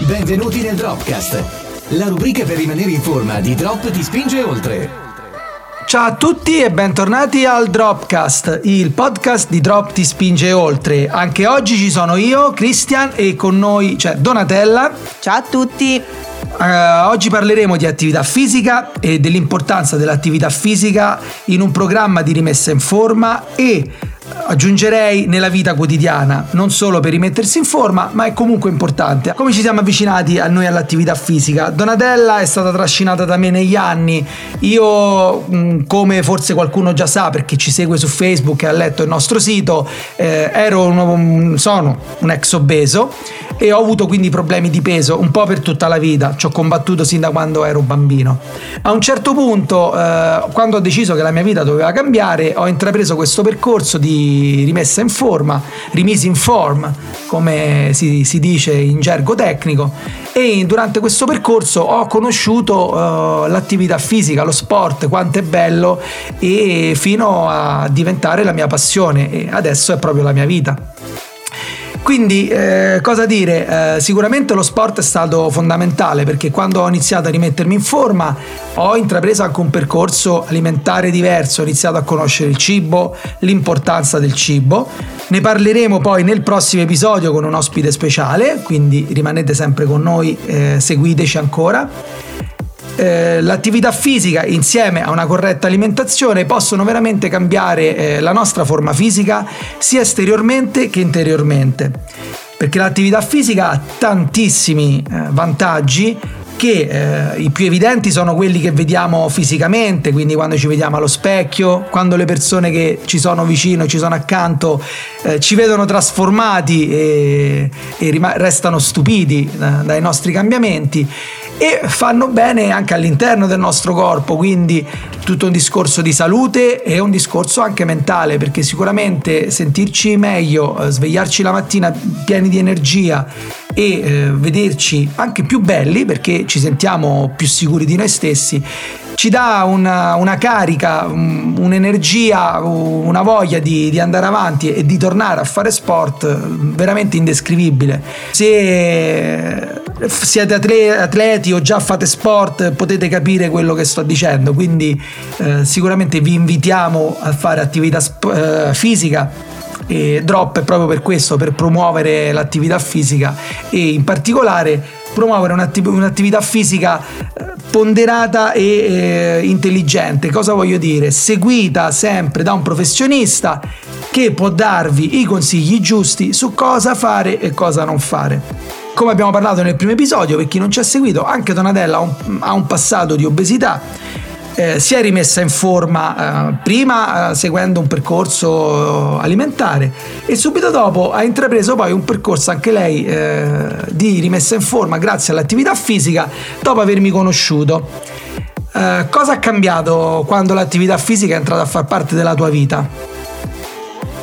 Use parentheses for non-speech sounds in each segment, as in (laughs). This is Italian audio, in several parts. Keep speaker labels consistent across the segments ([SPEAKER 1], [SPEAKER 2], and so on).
[SPEAKER 1] Benvenuti nel Dropcast, la rubrica per rimanere in forma di Drop ti spinge oltre.
[SPEAKER 2] Ciao a tutti e bentornati al Dropcast, il podcast di Drop ti spinge oltre. Anche oggi ci sono io, Christian e con noi c'è Donatella.
[SPEAKER 3] Ciao a tutti.
[SPEAKER 2] Uh, oggi parleremo di attività fisica e dell'importanza dell'attività fisica in un programma di rimessa in forma e aggiungerei nella vita quotidiana, non solo per rimettersi in forma, ma è comunque importante. Come ci siamo avvicinati a noi all'attività fisica? Donatella è stata trascinata da me negli anni, io come forse qualcuno già sa perché ci segue su Facebook e ha letto il nostro sito, eh, ero un, sono un ex obeso e ho avuto quindi problemi di peso un po' per tutta la vita, ci ho combattuto sin da quando ero bambino. A un certo punto, eh, quando ho deciso che la mia vita doveva cambiare, ho intrapreso questo percorso di rimessa in forma, rimisi in form, come si, si dice in gergo tecnico, e durante questo percorso ho conosciuto uh, l'attività fisica, lo sport, quanto è bello, e fino a diventare la mia passione, e adesso è proprio la mia vita. Quindi eh, cosa dire? Eh, sicuramente lo sport è stato fondamentale perché quando ho iniziato a rimettermi in forma ho intrapreso anche un percorso alimentare diverso, ho iniziato a conoscere il cibo, l'importanza del cibo. Ne parleremo poi nel prossimo episodio con un ospite speciale, quindi rimanete sempre con noi, eh, seguiteci ancora. Eh, l'attività fisica insieme a una corretta alimentazione possono veramente cambiare eh, la nostra forma fisica sia esteriormente che interiormente. Perché l'attività fisica ha tantissimi eh, vantaggi che eh, i più evidenti sono quelli che vediamo fisicamente, quindi quando ci vediamo allo specchio, quando le persone che ci sono vicino, ci sono accanto, eh, ci vedono trasformati e, e rim- restano stupiti eh, dai nostri cambiamenti e fanno bene anche all'interno del nostro corpo, quindi tutto un discorso di salute e un discorso anche mentale, perché sicuramente sentirci meglio, eh, svegliarci la mattina pieni di energia e eh, vederci anche più belli perché ci sentiamo più sicuri di noi stessi ci dà una, una carica, un'energia, una voglia di, di, andare avanti e di tornare a fare sport veramente indescrivibile. Se siete atleti o già fate sport potete capire quello che sto dicendo, quindi eh, sicuramente vi invitiamo a fare attività sp- eh, fisica e Drop è proprio per questo, per promuovere l'attività fisica e in particolare promuovere un'attiv- un'attività fisica eh, ponderata e eh, intelligente. Cosa voglio dire? Seguita sempre da un professionista che può darvi i consigli giusti su cosa fare e cosa non fare. Come abbiamo parlato nel primo episodio, per chi non ci ha seguito, anche Donatella ha un, passato di obesità eh, si è rimessa in forma eh, prima eh, seguendo un percorso alimentare e subito dopo ha intrapreso poi un percorso anche lei eh, di rimessa in forma grazie all'attività fisica dopo avermi conosciuto. Eh, cosa ha cambiato quando l'attività fisica è entrata a far parte della tua vita?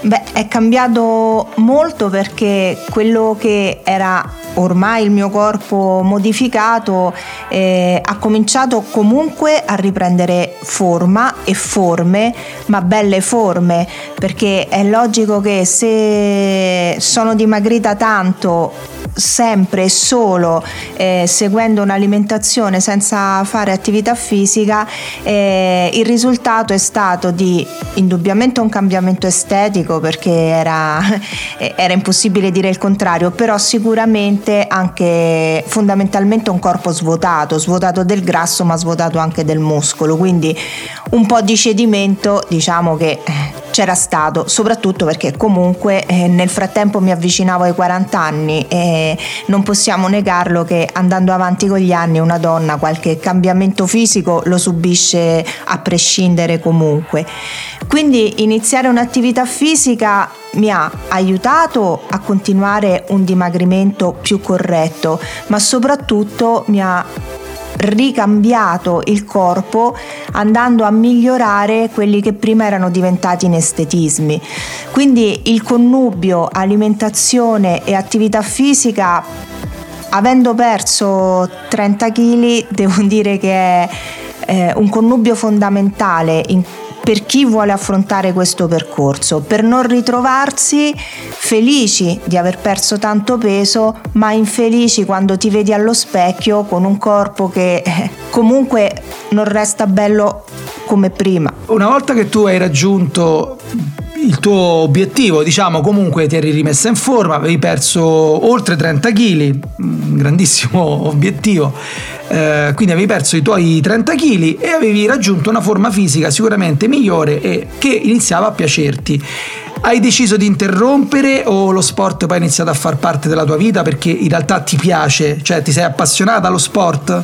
[SPEAKER 3] Beh, è cambiato molto perché quello che era ormai il mio corpo modificato eh, ha cominciato comunque a riprendere forma e forme, ma belle forme, perché è logico che se sono dimagrita tanto sempre e solo eh, seguendo un'alimentazione senza fare attività fisica, eh, il risultato è stato di indubbiamente un cambiamento estetico perché era, (laughs) era impossibile dire il contrario, però sicuramente anche fondamentalmente un corpo svuotato, svuotato del grasso ma svuotato anche del muscolo, quindi un po' di cedimento diciamo che c'era stato, soprattutto perché comunque eh, nel frattempo mi avvicinavo ai 40 anni e non possiamo negarlo che andando avanti con gli anni una donna qualche cambiamento fisico lo subisce a prescindere comunque. Quindi iniziare un'attività fisica mi ha aiutato a continuare un dimagrimento più corretto, ma soprattutto mi ha ricambiato il corpo andando a migliorare quelli che prima erano diventati inestetismi. Quindi il connubio alimentazione e attività fisica avendo perso 30 kg (laughs) devo dire che è eh, un connubio fondamentale in per chi vuole affrontare questo percorso, per non ritrovarsi felici di aver perso tanto peso, ma infelici quando ti vedi allo specchio con un corpo che eh, comunque non resta bello come prima.
[SPEAKER 2] Una volta che tu hai raggiunto il tuo obiettivo, diciamo comunque ti eri rimessa in forma, avevi perso oltre 30 kg, un grandissimo (laughs) obiettivo, eh, quindi avevi perso i tuoi 30 kg e avevi raggiunto una forma fisica sicuramente migliore e che iniziava a piacerti. Hai deciso di interrompere o lo sport poi ha iniziato a far parte della tua vita perché in realtà ti piace, cioè ti sei appassionata allo sport?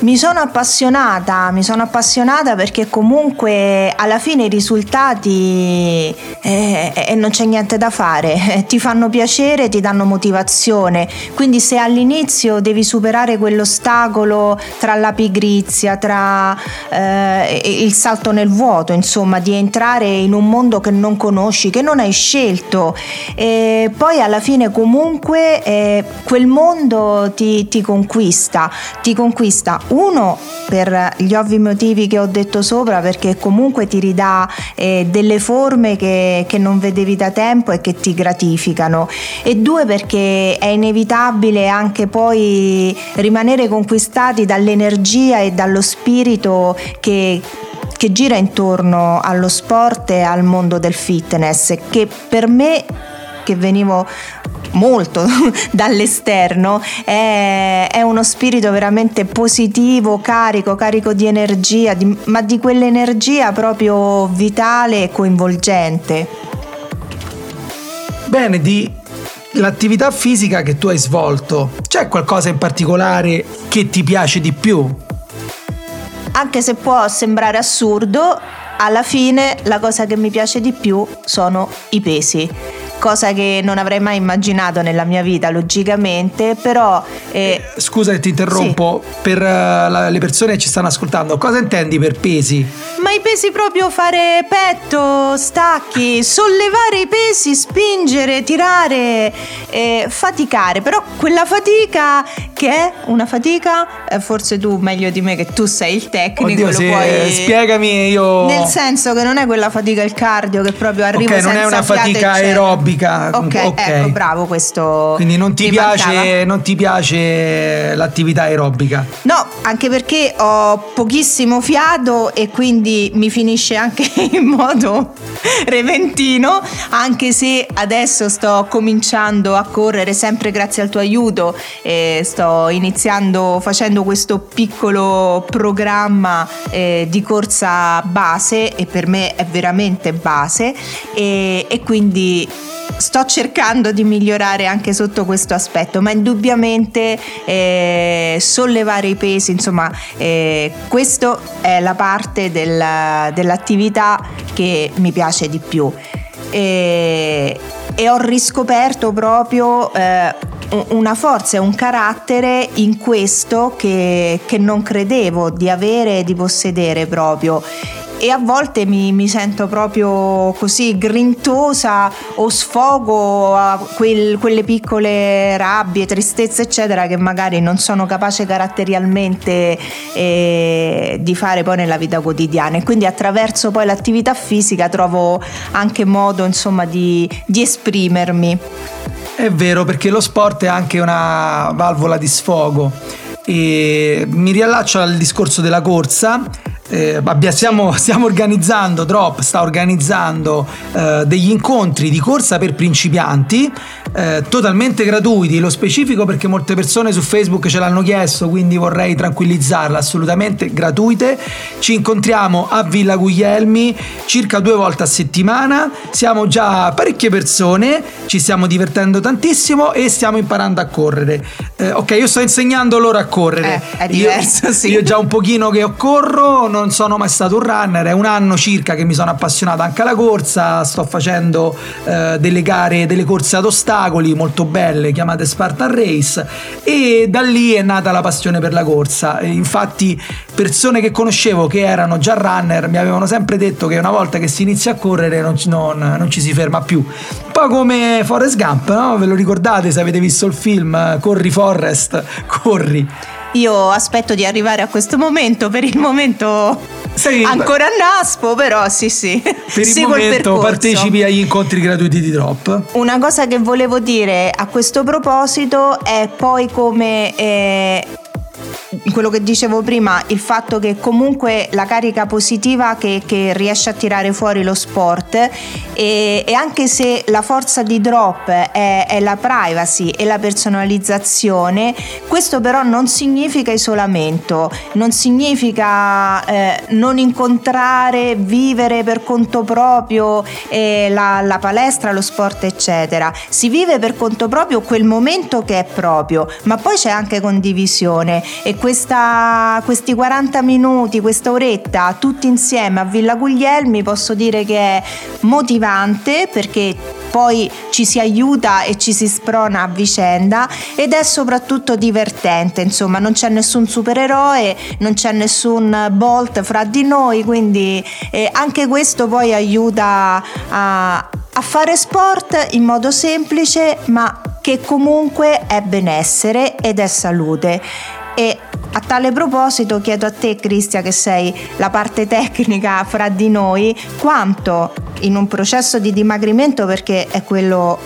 [SPEAKER 3] Mi sono appassionata, mi sono appassionata perché comunque alla fine i risultati eh, eh, non c'è niente da fare, (laughs) ti fanno piacere, ti danno motivazione, quindi se all'inizio devi superare quell'ostacolo tra la pigrizia, tra eh, il salto nel vuoto, insomma, di entrare in un mondo che non conosci, che non hai scelto, e poi alla fine comunque eh, quel mondo ti, ti conquista, ti conquista uno per gli ovvi motivi che ho detto sopra, perché comunque ti ridà eh, delle forme che, che non vedevi da tempo e che ti gratificano. E due perché è inevitabile anche poi rimanere conquistati dall'energia e dallo spirito che che gira intorno allo sport e al mondo del fitness, che per me che venivo molto (laughs) dall'esterno, è, è, uno spirito veramente positivo, carico, carico di energia, di, ma di quell'energia proprio vitale e coinvolgente.
[SPEAKER 2] Bene, di l'attività fisica che tu hai svolto, c'è qualcosa in particolare che ti piace di più?
[SPEAKER 3] Anche se può sembrare assurdo, alla fine la cosa che mi piace di più sono i pesi cosa che non avrei mai immaginato nella mia vita, logicamente, però...
[SPEAKER 2] Eh, Scusa che ti interrompo, sì. per uh, le persone che ci stanno ascoltando, cosa intendi per pesi?
[SPEAKER 3] Ma i pesi proprio fare petto, stacchi, sollevare i pesi, spingere, tirare, eh, faticare, però quella fatica che è una fatica, eh, forse tu meglio di me che tu sei il tecnico,
[SPEAKER 2] Oddio,
[SPEAKER 3] lo puoi...
[SPEAKER 2] spiegami io...
[SPEAKER 3] Nel senso che non è quella fatica il cardio che proprio arriva
[SPEAKER 2] okay, non è una fatica aerobica aerobica.
[SPEAKER 3] Ok, okay. ecco, bravo, questo.
[SPEAKER 2] Quindi non ti, piace, non ti piace l'attività aerobica?
[SPEAKER 3] No, anche perché ho pochissimo fiato e quindi mi finisce anche (laughs) in modo repentino, anche se adesso sto cominciando a correre sempre grazie al tuo aiuto e sto iniziando facendo questo piccolo programma eh, di corsa base e per me è veramente base e, e quindi sto cercando di migliorare anche sotto questo aspetto, ma indubbiamente eh, sollevare i pesi, insomma, eh, questa è la parte della, dell'attività che mi piace di più. E, e ho riscoperto proprio eh, una forza e un carattere in questo che, che non credevo di avere e di possedere proprio e a volte mi, mi, sento proprio così grintosa o sfogo a quel, quelle piccole rabbie, tristezze eccetera che magari non sono capace caratterialmente eh, di fare poi nella vita quotidiana. E quindi attraverso poi l'attività fisica trovo anche modo insomma di, di esprimermi.
[SPEAKER 2] È vero perché lo sport è anche una valvola di sfogo. E mi riallaccio al discorso della corsa eh, stiamo, stiamo, organizzando, Drop sta organizzando eh, degli incontri di corsa per principianti eh, totalmente gratuiti, lo specifico perché molte persone su Facebook ce l'hanno chiesto, quindi vorrei tranquillizzarla, assolutamente gratuite. Ci incontriamo a Villa Guglielmi circa due volte a settimana, siamo già parecchie persone, ci stiamo divertendo tantissimo e stiamo imparando a correre. Eh, ok, io sto insegnando loro a correre.
[SPEAKER 3] Eh, è diverso, (laughs)
[SPEAKER 2] io,
[SPEAKER 3] sì.
[SPEAKER 2] Io già un pochino che corro, non sono mai stato un runner, è un anno circa che mi sono appassionato anche alla corsa, sto facendo eh, delle gare, delle corse ad ostacoli molto belle chiamate Spartan Race e da lì è nata la passione per la corsa. Infatti persone che conoscevo che erano già runner mi avevano sempre detto che una volta che si inizia a correre non, non, non ci si ferma più. Un po' come Forrest Gump, no? Ve lo ricordate se avete visto il film Corri Forrest, corri.
[SPEAKER 3] Io aspetto di arrivare a questo momento, per il momento Sei... Ancora a Naspo, però sì, sì.
[SPEAKER 2] Per il (laughs) momento partecipi agli incontri gratuiti di Drop.
[SPEAKER 3] Una cosa che volevo dire a questo proposito è poi come eh, quello che dicevo prima, il fatto che comunque la carica positiva che, che riesce a tirare fuori lo sport e, e, anche se la forza di drop è, è la privacy e la personalizzazione, questo però non significa isolamento, non significa eh, non incontrare, vivere per conto proprio eh, la, la palestra, lo sport eccetera. Si vive per conto proprio quel momento che è proprio, ma poi c'è anche condivisione e questa, questi 40 minuti, questa oretta tutti insieme a Villa Guglielmi posso dire che è motivante perché poi ci si aiuta e ci si sprona a vicenda ed è soprattutto divertente, insomma non c'è nessun supereroe, non c'è nessun Bolt fra di noi, quindi eh, anche questo poi aiuta a, a fare sport in modo semplice ma che comunque è benessere ed è salute a tale proposito chiedo a te Cristia che sei la parte tecnica fra di noi quanto in un processo di dimagrimento perché è quello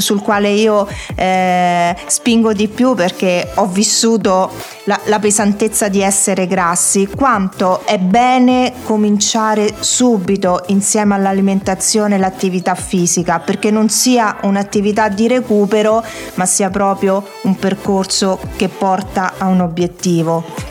[SPEAKER 3] sul quale io eh, spingo di più perché ho vissuto la, la, pesantezza di essere grassi, quanto è bene cominciare subito insieme all'alimentazione l'attività fisica, perché non sia un'attività di recupero, ma sia proprio un percorso che porta a un obiettivo.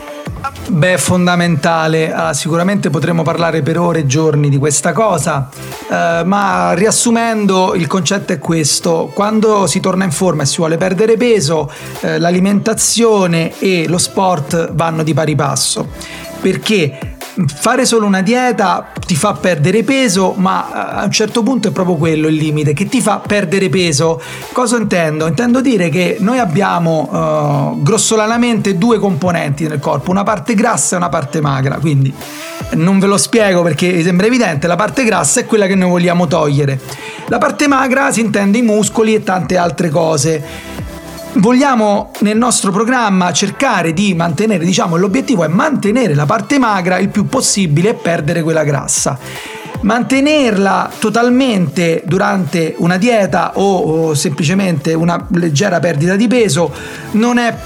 [SPEAKER 2] Beh, fondamentale, uh, sicuramente potremmo parlare per ore e giorni di questa cosa, uh, ma riassumendo il concetto è questo, quando si torna in forma e si vuole perdere peso, uh, l'alimentazione e lo sport vanno di pari passo, perché fare solo una dieta ti fa perdere peso, ma eh, a un certo punto è proprio quello il limite, che ti fa perdere peso. Cosa intendo? Intendo dire che noi abbiamo uh, grossolanamente due componenti nel corpo, una parte grassa e una parte magra, quindi non ve lo spiego perché sembra evidente, la parte grassa è quella che noi vogliamo togliere. La parte magra si intende i muscoli e tante altre cose vogliamo nel nostro programma cercare di mantenere, diciamo, l'obiettivo è mantenere la parte magra il più possibile e perdere quella grassa. Mantenerla totalmente durante una dieta o, o semplicemente una leggera perdita di peso non è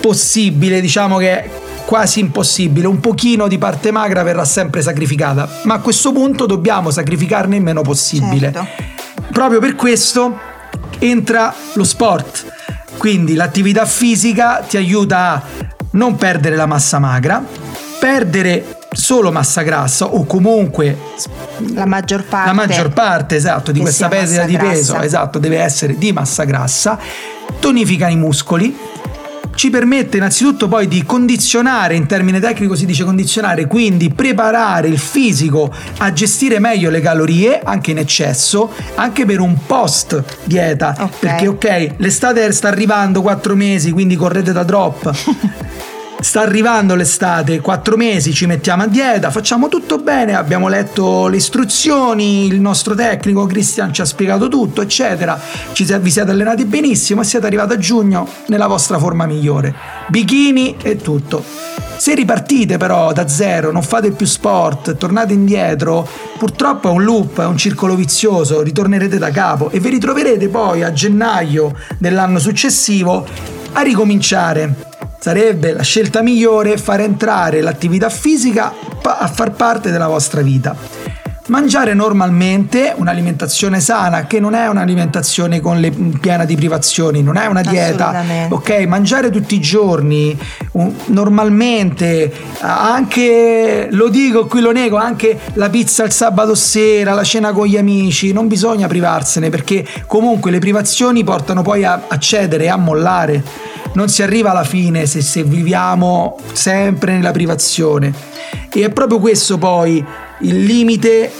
[SPEAKER 2] possibile, diciamo che è quasi impossibile, un pochino di parte magra verrà sempre sacrificata, ma a questo punto dobbiamo sacrificarne il meno possibile. Certo. Proprio per questo entra lo sport quindi l'attività fisica ti aiuta a non perdere la massa magra, perdere solo massa grassa o comunque
[SPEAKER 3] la maggior parte,
[SPEAKER 2] la maggior parte esatto, di questa perdita di peso esatto, deve essere di massa grassa, tonifica i muscoli ci permette innanzitutto poi di condizionare, in termine tecnico si dice condizionare, quindi preparare il fisico a gestire meglio le calorie, anche in eccesso, anche per un post dieta, okay. perché ok, l'estate sta arrivando 4 mesi, quindi correte da drop. (laughs) Sta arrivando l'estate, quattro mesi ci mettiamo a dieta, facciamo tutto bene, abbiamo letto le istruzioni, il nostro tecnico Cristian ci ha spiegato tutto, eccetera. Ci vi siete allenati benissimo e siete arrivati a giugno nella vostra forma migliore. Bikini e tutto. Se ripartite però da zero, non fate più sport, tornate indietro, purtroppo è un loop, è un circolo vizioso, ritornerete da capo e vi ritroverete poi a gennaio dell'anno successivo a ricominciare sarebbe la scelta migliore far entrare l'attività fisica a far parte della vostra vita. Mangiare normalmente un'alimentazione sana, che non è un'alimentazione con le, piena di privazioni, non è una dieta. Ok, mangiare tutti i giorni, un, normalmente, anche lo dico, qui lo nego, anche la pizza il sabato sera, la cena con gli amici, non bisogna privarsene perché comunque le privazioni portano poi a, a cedere a mollare non si arriva alla fine se, se viviamo sempre nella privazione. E è proprio questo poi il limite eh,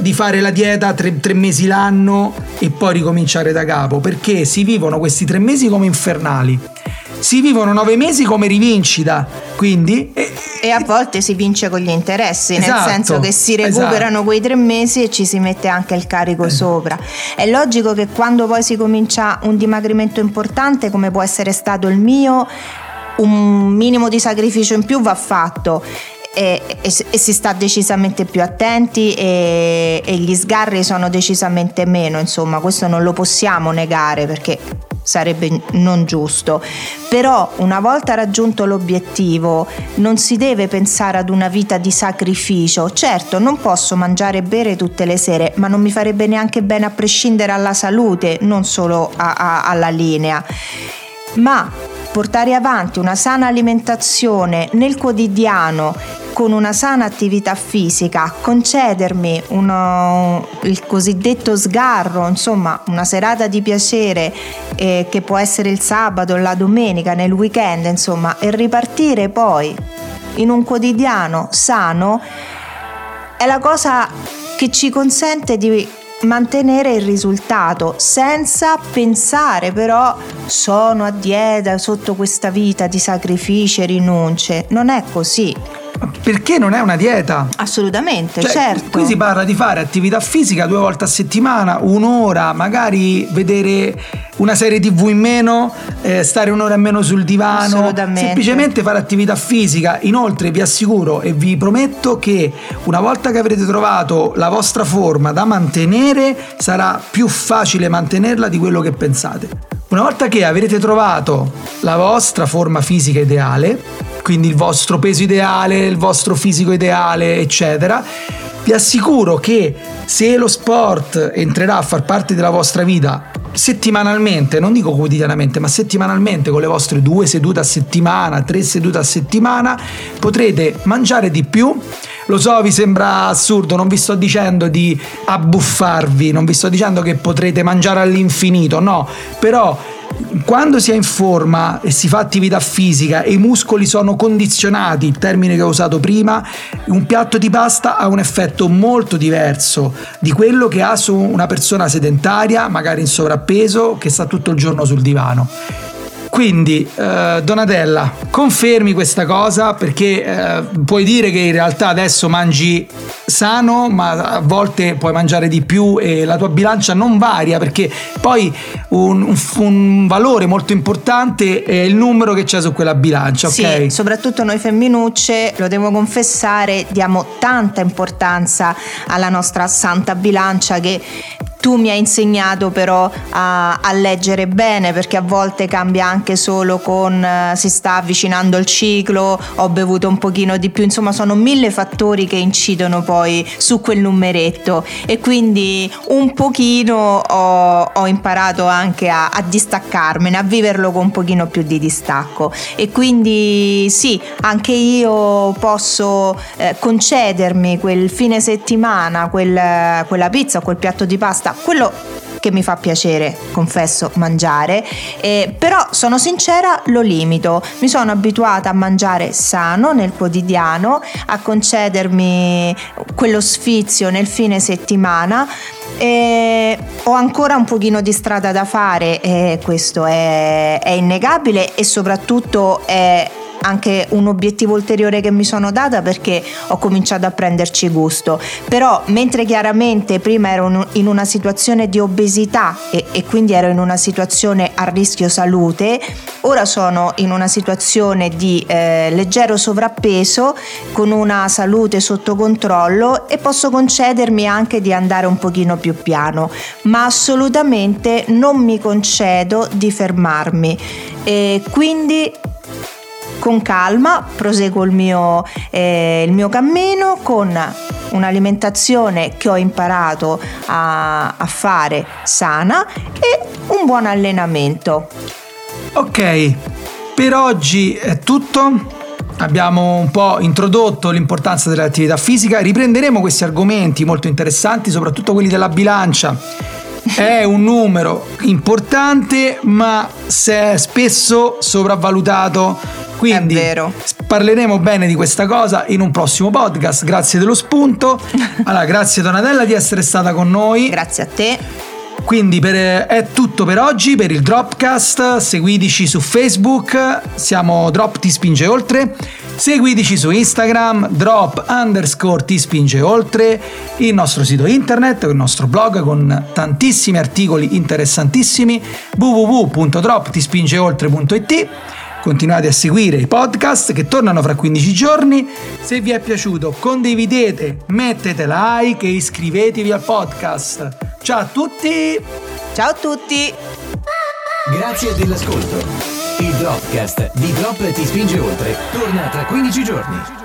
[SPEAKER 2] di fare la dieta tre, tre, mesi l'anno e poi ricominciare da capo, perché si vivono questi tre mesi come infernali si vivono nove mesi come rivincita, quindi...
[SPEAKER 3] E, e a volte si vince con gli interessi, esatto, nel senso che si recuperano esatto. quei tre mesi e ci si mette anche il carico eh. sopra. È logico che quando poi si comincia un dimagrimento importante, come può essere stato il mio, un minimo di sacrificio in più va fatto e, e, e, si sta decisamente più attenti e, e gli sgarri sono decisamente meno, insomma questo non lo possiamo negare perché sarebbe non giusto. Però una volta raggiunto l'obiettivo non si deve pensare ad una vita di sacrificio. Certo, non posso mangiare e bere tutte le sere, ma non mi farebbe neanche bene a prescindere alla salute, non solo a, a, alla linea. Ma portare avanti una sana alimentazione nel quotidiano con una sana attività fisica, concedermi uno, il cosiddetto sgarro, insomma una serata di piacere eh, che può essere il sabato, la domenica, nel weekend, insomma, e ripartire poi in un quotidiano sano è la cosa che ci consente di mantenere il risultato senza pensare però sono a dieta sotto questa vita di sacrifici e rinunce. Non è così.
[SPEAKER 2] Perché non è una dieta?
[SPEAKER 3] Assolutamente,
[SPEAKER 2] cioè,
[SPEAKER 3] certo.
[SPEAKER 2] Qui si parla di fare attività fisica due volte a settimana, un'ora, magari vedere una serie tv in meno, eh, stare un'ora in meno sul divano, semplicemente fare attività fisica. Inoltre vi assicuro e vi prometto che una volta che avrete trovato la vostra forma da mantenere, sarà più facile mantenerla di quello che pensate. Una volta che avrete trovato la vostra forma fisica ideale, quindi il vostro peso ideale, il vostro fisico ideale, eccetera, vi assicuro che se lo sport entrerà a far parte della vostra vita settimanalmente, non dico quotidianamente, ma settimanalmente con le vostre due sedute a settimana, tre sedute a settimana, potrete mangiare di più. Lo so, vi sembra assurdo, non vi sto dicendo di abbuffarvi, non vi sto dicendo che potrete mangiare all'infinito, no, però quando si è in forma e si fa attività fisica e i muscoli sono condizionati, il termine che ho usato prima, un piatto di pasta ha un effetto molto diverso di quello che ha su una persona sedentaria, magari in sovrappeso, che sta tutto il giorno sul divano. Quindi, eh, Donatella, confermi questa cosa perché eh, puoi dire che in realtà adesso mangi sano, ma a volte puoi mangiare di più e la tua bilancia non varia perché poi un, un, valore molto importante è il numero che c'è su quella bilancia.
[SPEAKER 3] Sì,
[SPEAKER 2] okay?
[SPEAKER 3] soprattutto noi femminucce, lo devo confessare, diamo tanta importanza alla nostra santa bilancia che tu mi hai insegnato però a, a, leggere bene perché a volte cambia anche solo con uh, si sta avvicinando il ciclo, ho bevuto un pochino di più, insomma sono mille fattori che incidono poi su quel numeretto. E quindi un pochino ho, ho imparato anche a, a, distaccarmene, a viverlo con un pochino più di distacco. E quindi sì, anche io posso eh, concedermi quel fine settimana, quel, quella pizza, quel piatto di pasta pasta, quello che mi fa piacere, confesso, mangiare, eh, però sono sincera, lo limito. Mi sono abituata a mangiare sano nel quotidiano, a concedermi quello sfizio nel fine settimana. E ho ancora un pochino di strada da fare, e questo è, è innegabile e soprattutto è anche un obiettivo ulteriore che mi sono data perché ho cominciato a prenderci gusto. Però mentre chiaramente prima ero in una situazione di obesità e, e quindi ero in una situazione a rischio salute, ora sono in una situazione di eh, leggero sovrappeso con una salute sotto controllo e posso concedermi anche di andare un pochino più piano, ma assolutamente non mi concedo di fermarmi. E quindi con calma proseguo il mio, eh, il mio cammino con un'alimentazione che ho imparato a, a fare sana e un buon allenamento.
[SPEAKER 2] Ok, per oggi è tutto abbiamo un po' introdotto l'importanza dell'attività fisica, riprenderemo questi argomenti molto interessanti, soprattutto quelli della bilancia. (laughs) È un numero importante, ma spesso sopravvalutato quindi parleremo bene di questa cosa in un prossimo podcast. Grazie dello spunto. (laughs) Allora, grazie Donatella di essere stata con noi.
[SPEAKER 3] Grazie a te.
[SPEAKER 2] Quindi per, è tutto per oggi, per il Dropcast, seguiteci su Facebook, siamo Drop Ti Spinge Oltre, seguiteci su Instagram, Drop underscore Ti Spinge Oltre, il nostro sito internet, il nostro blog con tantissimi articoli interessantissimi, www.droptispingeoltre.it continuate a seguire i podcast che tornano fra 15 giorni. Se vi è piaciuto condividete, mettete like e iscrivetevi al podcast. Ciao a tutti!
[SPEAKER 3] Ciao a tutti!
[SPEAKER 1] Grazie dell'ascolto. Il Dropcast di Drop ti spinge oltre torna tra 15 giorni.